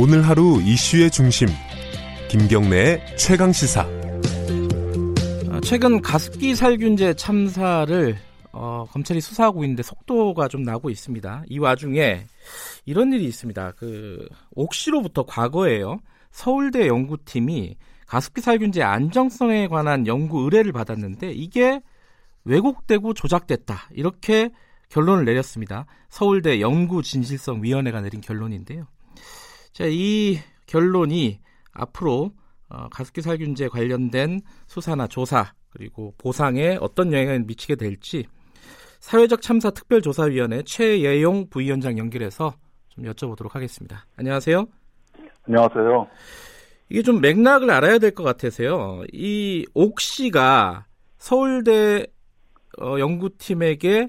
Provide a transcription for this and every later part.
오늘 하루 이슈의 중심 김경래의 최강 시사. 아, 최근 가습기 살균제 참사를 어, 검찰이 수사하고 있는데 속도가 좀 나고 있습니다. 이 와중에 이런 일이 있습니다. 그 옥시로부터 과거에요. 서울대 연구팀이 가습기 살균제 안정성에 관한 연구 의뢰를 받았는데 이게 왜곡되고 조작됐다. 이렇게 결론을 내렸습니다. 서울대 연구진실성위원회가 내린 결론인데요. 자, 이 결론이 앞으로 어, 가습기 살균제 관련된 수사나 조사 그리고 보상에 어떤 영향을 미치게 될지 사회적 참사 특별조사위원회 최예용 부위원장 연결해서 좀 여쭤보도록 하겠습니다. 안녕하세요. 안녕하세요. 이게 좀 맥락을 알아야 될 것 같아서요. 이 옥씨가 서울대 어, 연구팀에게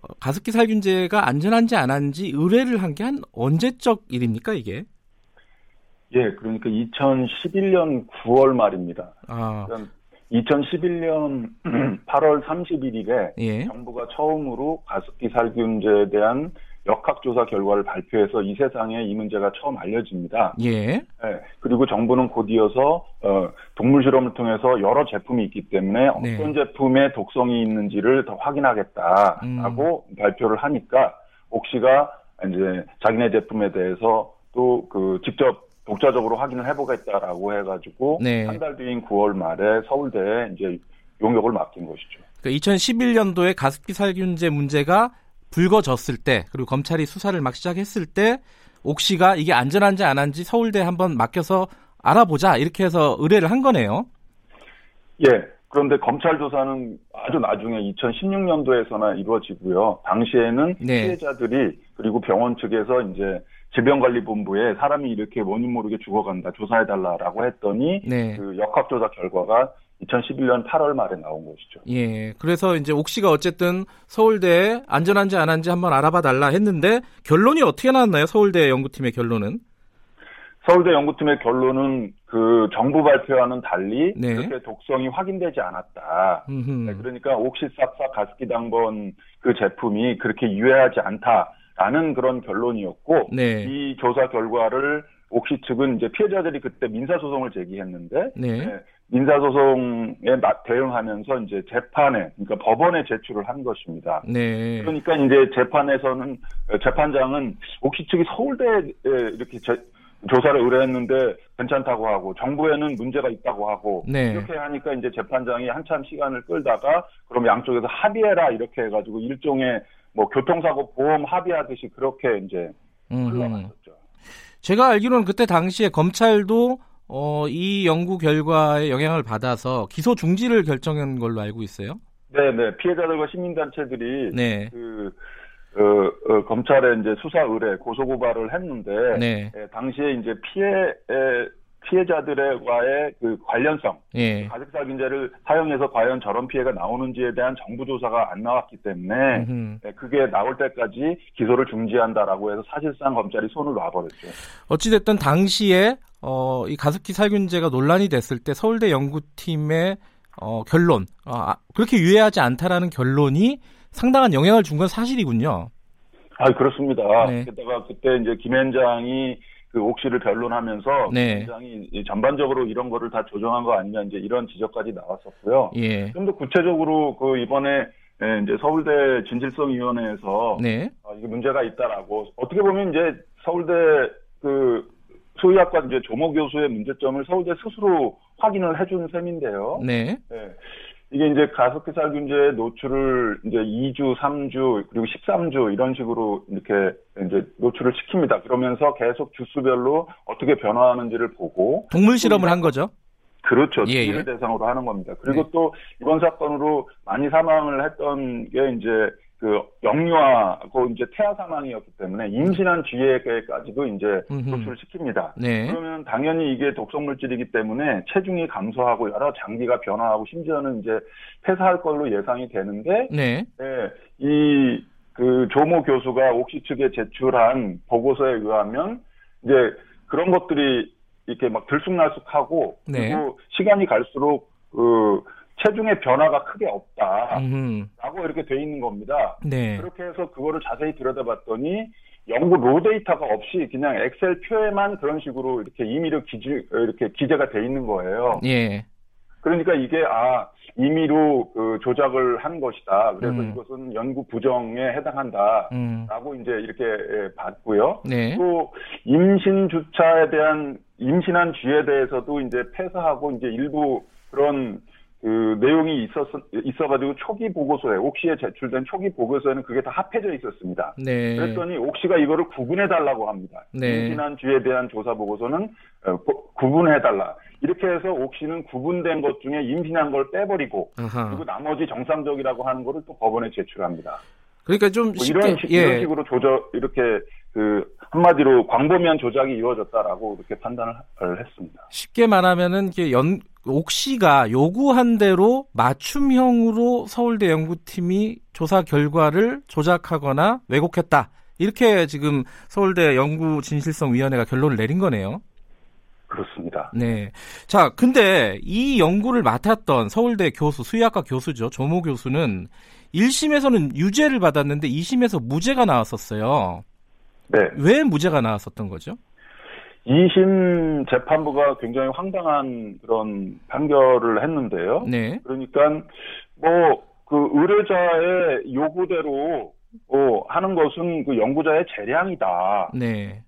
어, 가습기 살균제가 안전한지 안 한지 의뢰를 한 게 한 언제적 일입니까 이게? 예, 그러니까 2011년 9월 말입니다. 아, 그러니까 2011년 8월 31일에 예. 정부가 처음으로 가습기 살균제에 대한 역학조사 결과를 발표해서 이 세상에 이 문제가 처음 알려집니다. 예. 예, 그리고 정부는 곧 이어서 어, 동물 실험을 통해서 여러 제품이 있기 때문에 네. 어떤 제품에 독성이 있는지를 더 확인하겠다라고 음. 발표를 하니까 옥시가 이제 자기네 제품에 대해서 또 그 직접 독자적으로 확인을 해보겠다라고 해가지고 네. 한달 뒤인 9월 말에 서울대에 이제 용역을 맡긴 것이죠. 그 2011년도에 가습기 살균제 문제가 불거졌을 때 그리고 검찰이 수사를 막 시작했을 때 옥씨가 이게 안전한지 안 한지 서울대 에 한번 맡겨서 알아보자 이렇게 해서 의뢰를 한 거네요. 예. 그런데 검찰 조사는 아주 나중에 2016년도에서나 이루어지고요. 당시에는 네. 피해자들이 그리고 병원 측에서 이제 질병관리본부에 사람이 이렇게 원인 모르게 죽어간다 조사해달라라고 했더니 네. 그 역학조사 결과가 2011년 8월 말에 나온 것이죠. 예. 그래서 이제 옥 씨가 어쨌든 서울대에 안전한지 안 한지 한번 알아봐 달라 했는데 결론이 어떻게 나왔나요? 서울대 연구팀의 결론은? 서울대 연구팀의 결론은 그 정부 발표와는 달리 네. 그렇게 독성이 확인되지 않았다. 음흠. 네, 그러니까 옥시싹싹 가습기 당번 그 제품이 그렇게 유해하지 않다 라는 그런 결론이었고 네. 이 조사 결과를 옥시 측은 이제 피해자들이 그때 민사소송을 제기했는데 네. 네, 민사소송에 마- 대응하면서 이제 재판에 그러니까 법원에 제출을 한 것입니다. 네. 그러니까 이제 재판에서는 어, 재판장은 옥시 측이 서울대에 이렇게 제- 조사를 의뢰했는데 괜찮다고 하고 정부에는 문제가 있다고 하고 네. 이렇게 하니까 이제 재판장이 한참 시간을 끌다가 그럼 양쪽에서 합의해라 이렇게 해가지고 일종의 뭐 교통사고 보험 합의하듯이 그렇게 이제. 흘러갔었죠. 제가 알기로는 그때 당시에 검찰도 어, 이 연구 결과에 영향을 받아서 기소 중지를 결정한 걸로 알고 있어요. 네 네 피해자들과 시민단체들이 네. 그 어, 어, 검찰에 이제 수사 의뢰 고소 고발을 했는데 네. 예, 당시에 이제 피해 에, 피해자들과의 그 관련성 예. 가습살균제를 사용해서 과연 저런 피해가 나오는지에 대한 정부 조사가 안 나왔기 때문에 음흠. 예, 그게 나올 때까지 기소를 중지한다라고 해서 사실상 검찰이 손을 놔버렸죠. 어찌됐든 당시에 어, 이 가습기 살균제가 논란이 됐을 때 서울대 연구팀의 어, 결론, 아, 그렇게 유해하지 않다라는 결론이 상당한 영향을 준 건 사실이군요. 아 그렇습니다. 네. 게다가 그때 이제 김 현장이 그 옥시를 변론하면서 네. 이 전반적으로 이런 거를 다 조정한 거 아니냐 이제 이런 지적까지 나왔었고요. 예. 좀 더 구체적으로 그 이번에 예, 이제 서울대 진실성위원회에서 네. 아, 이게 문제가 있다라고 어떻게 보면 이제 서울대 그 소위학과 이제 조모 교수의 문제점을 서울대 스스로 확인을 해준 셈인데요. 네. 예. 이게 이제 가습기 살 균제 노출을 이제 2주, 3주, 그리고 13주 이런 식으로 이렇게 이제 노출을 시킵니다. 그러면서 계속 주수별로 어떻게 변화하는지를 보고 동물 실험을 한 거죠. 그렇죠. 예, 이를 예. 대상으로 하는 겁니다. 그리고 네. 또 이번 사건으로 많이 사망을 했던 게 이제 그 영유아고 이제 태아 사망이었기 때문에 임신한 뒤에까지도 이제. 노출을 시킵니다. 네. 그러면 당연히 이게 독성 물질이기 때문에 체중이 감소하고 여러 장기가 변화하고 심지어는 이제 폐사할 걸로 예상이 되는데 네. 예, 이, 그, 조모 교수가 옥시 측에 제출한 보고서에 의하면, 이제, 그런 것들이 이렇게 막 들쑥날쑥하고, 네. 그리고 시간이 갈수록, 그, 체중의 변화가 크게 없다. 음흠. 거 이렇게 돼 있는 겁니다. 네. 그렇게 해서 그거를 자세히 들여다봤더니 연구 로 데이터가 없이 그냥 엑셀 표에만 그런 식으로 이렇게 임의로 기재 이렇게 기재가 돼 있는 거예요. 예. 그러니까 이게 아 임의로 그 조작을 한 것이다. 그래서 음. 이것은 연구 부정에 해당한다. 음. 라고 이제 이렇게 예, 봤고요. 네. 또 임신 주차에 대한 임신한 쥐에 대해서도 이제 폐사하고 이제 일부 그런 그 내용이 있었 있어가지고 초기 보고서에 옥시에 제출된 초기 보고서에는 그게 다 합해져 있었습니다. 네. 그랬더니 옥시가 이거를 구분해 달라고 합니다. 네. 임신한 쥐에 대한 조사 보고서는 어, 보- 구분해 달라. 이렇게 해서 옥시는 구분된 것 중에 임신한 걸 빼버리고 아하. 그리고 나머지 정상적이라고 하는 거를 또 법원에 제출합니다. 그러니까 좀뭐 쉽게 이런, 식, 예. 이런 식으로 조절 이렇게 그 한마디로 광범위한 조작이 이루어졌다라고 이렇게 판단을 했습니다. 쉽게 말하면은 이게 연 옥시가 요구한 대로 맞춤형으로 서울대 연구팀이 조사 결과를 조작하거나 왜곡했다. 이렇게 지금 서울대 연구진실성위원회가 결론을 내린 거네요. 그렇습니다. 네. 자, 근데 이 연구를 맡았던 서울대 교수, 수의학과 교수죠. 조모 교수는 1심에서는 유죄를 받았는데 2심에서 무죄가 나왔었어요. 네. 왜 무죄가 나왔었던 거죠? 2심 재판부가 굉장히 황당한 그런 판결을 했는데요. 네. 그러니까 뭐 그 의뢰자의 요구대로 어, 하는 것은 그 연구자의 재량이다. 네.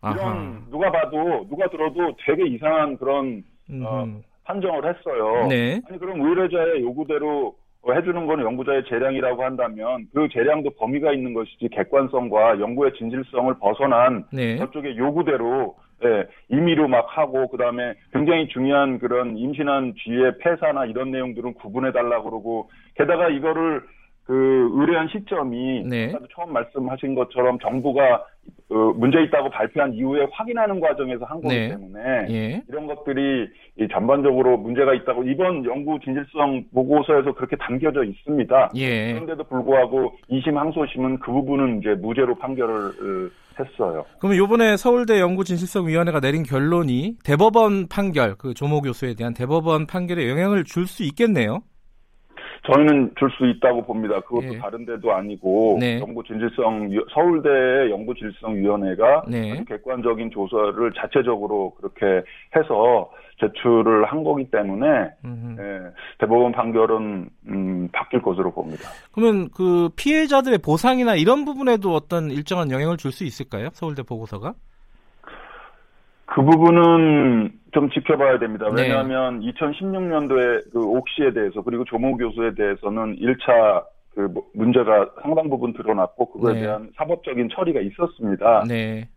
아하. 이런 누가 봐도 누가 들어도 되게 이상한 그런 어. 판정을 했어요. 네. 아니 그럼 의뢰자의 요구대로 어, 해주는 건 연구자의 재량이라고 한다면 그 재량도 범위가 있는 것이지 객관성과 연구의 진실성을 벗어난 네. 저쪽의 요구대로 예, 임의로 막 하고 그다음에 굉장히 중요한 그런 임신한 쥐의 폐사나 이런 내용들은 구분해 달라 그러고 게다가 이거를 그 의뢰한 시점이 네. 처음 말씀하신 것처럼 정부가 어, 문제 있다고 발표한 이후에 확인하는 과정에서 한 거기 네. 때문에 예. 이런 것들이 이 전반적으로 문제가 있다고 이번 연구 진실성 보고서에서 그렇게 담겨져 있습니다. 예. 그런데도 불구하고 2심 항소심은 그 부분은 이제 무죄로 판결을 어, 했어요. 그러면 요번에 서울대 연구진실성위원회가 내린 결론이 대법원 판결, 그 조모 교수에 대한 대법원 판결에 영향을 줄 수 있겠네요. 저희는 줄 수 있다고 봅니다. 그것도 예. 다른 데도 아니고 네. 연구 진실성 서울대 연구 진실성 위원회가 네. 객관적인 조사를 자체적으로 그렇게 해서 제출을 한 거기 때문에. 예, 대법원 판결은 음, 바뀔 것으로 봅니다. 그러면 그 피해자들의 보상이나 이런 부분에도 어떤 일정한 영향을 줄 수 있을까요? 서울대 보고서가? 그 부분은 좀 지켜봐야 됩니다. 네. 왜냐하면 2016년도에 그 옥시에 대해서 그리고 조모 교수에 대해서는 1차 그 뭐- 문제가 상당 부분 드러났고 그거에 네. 대한 사법적인 처리가 있었습니다. 네.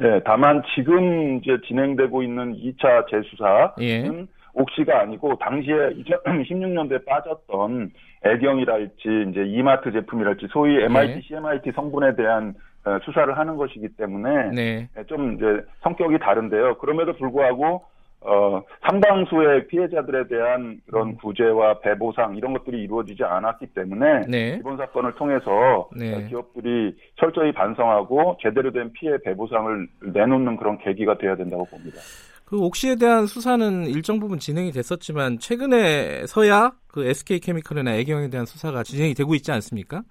예, 다만 지금 이제 진행되고 있는 2차 재수사는 예. 옥시가 아니고 당시에 2016년도에 빠졌던 애경이랄지 이제 이마트 제품이랄지 소위 MIT, 네. CMIT 성분에 대한 어, 수사를 하는 것이기 때문에 네. 예, 좀 이제 성격이 다른데요. 그럼에도 불구하고 어, 상당수의 피해자들에 대한 그런 구제와 배보상 이런 것들이 이루어지지 않았기 때문에 네. 이번 사건을 통해서 네. 기업들이 철저히 반성하고 제대로 된 피해 배보상을 내놓는 그런 계기가 돼야 된다고 봅니다. 그 옥시에 대한 수사는 일정 부분 진행이 됐었지만 최근에 서야 그 SK 케미컬이나 애경에 대한 수사가 진행이 되고 있지 않습니까?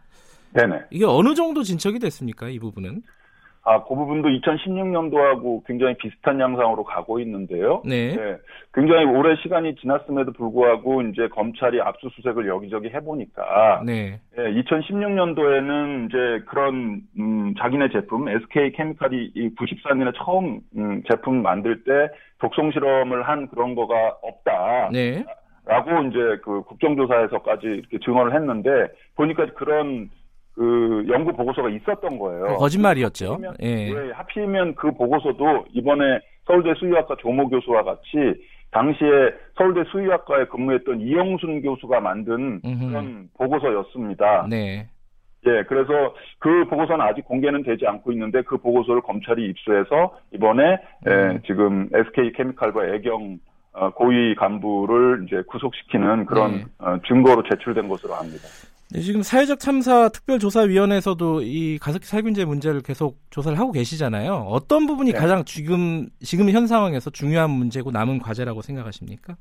네네. 이게 어느 정도 진척이 됐습니까? 이 부분은? 아, 그 부분도 2016년도하고 굉장히 비슷한 양상으로 가고 있는데요. 네. 예, 굉장히 오래 시간이 지났음에도 불구하고 이제 검찰이 압수수색을 여기저기 해보니까 네. 예, 2016년도에는 이제 그런 음, 자기네 제품 SK 케미칼이 이 94년에 처음 음, 제품 만들 때 독성 실험을 한 그런 거가 없다. 네. 라고 이제 그 국정조사에서까지 이렇게 증언을 했는데 보니까 그런 그 연구 보고서가 있었던 거예요. 거짓말이었죠. 하필이면, 예. 예, 하필이면 그 보고서도 이번에 서울대 수의학과 조모 교수와 같이 당시에 서울대 수의학과에 근무했던 이영순 교수가 만든 음흠. 그런 보고서였습니다. 네. 예, 그래서 그 보고서는 아직 공개는 되지 않고 있는데 그 보고서를 검찰이 입수해서 이번에 예, 음. 지금 SK 케미칼과 애경 어, 고위 간부를 이제 구속시키는 그런 네. 어, 증거로 제출된 것으로 압니다. 네, 지금 사회적 참사 특별조사위원회에서도 이 가습기 살균제 문제를 계속 조사를 하고 계시잖아요. 어떤 부분이 네. 가장 지금 지금 현 상황에서 중요한 문제고 남은 과제라고 생각하십니까?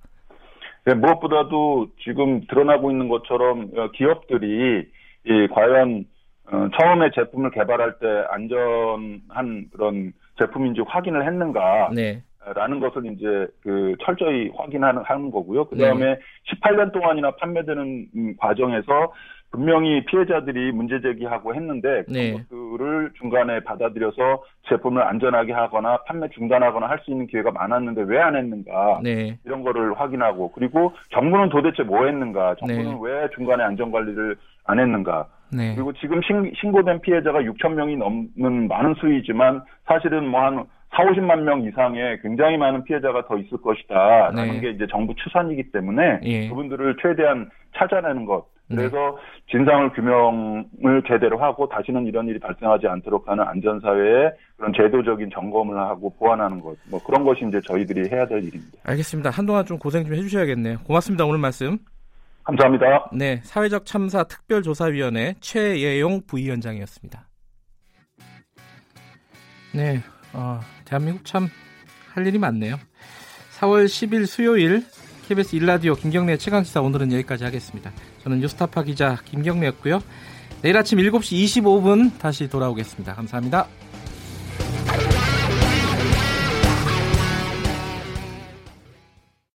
네, 무엇보다도 지금 드러나고 있는 것처럼 어, 기업들이 이 과연 어, 처음에 제품을 개발할 때 안전한 그런 제품인지 확인을 했는가 네. 라는 것을 이제 그 철저히 확인하는 하는 거고요. 그 다음에 18년 동안이나 판매되는 음, 과정에서 분명히 피해자들이 문제 제기하고 했는데 네. 그런 것들을 중간에 받아들여서 제품을 안전하게 하거나 판매 중단하거나 할 수 있는 기회가 많았는데 왜 안 했는가 네. 이런 거를 확인하고 그리고 정부는 도대체 뭐 했는가 정부는 네. 왜 중간에 안전 관리를 안 했는가 네. 그리고 지금 신, 신고된 피해자가 6천 명이 넘는 많은 수이지만 사실은 뭐한 4, 50만 명 이상의 굉장히 많은 피해자가 더 있을 것이다라는 네. 게 이제 정부 추산이기 때문에 예. 그분들을 최대한 찾아내는 것 네. 그래서 진상을 규명을 제대로 하고 다시는 이런 일이 발생하지 않도록 하는 안전사회의 그런 제도적인 점검을 하고 보완하는 것, 뭐 그런 것이 이제 저희들이 해야 될 일입니다. 알겠습니다. 한동안 좀 고생 좀 해주셔야겠네요. 고맙습니다. 오늘 말씀. 감사합니다. 네, 사회적 참사 특별조사위원회 최예용 부위원장이었습니다. 네, 어, 대한민국 참 할 일이 많네요. 4월 10일 수요일 KBS 일라디오 김경래 최강시사 오늘은 여기까지 하겠습니다. 저는 뉴스타파 기자 김경래였고요. 내일 아침 7시 25분 다시 돌아오겠습니다. 감사합니다.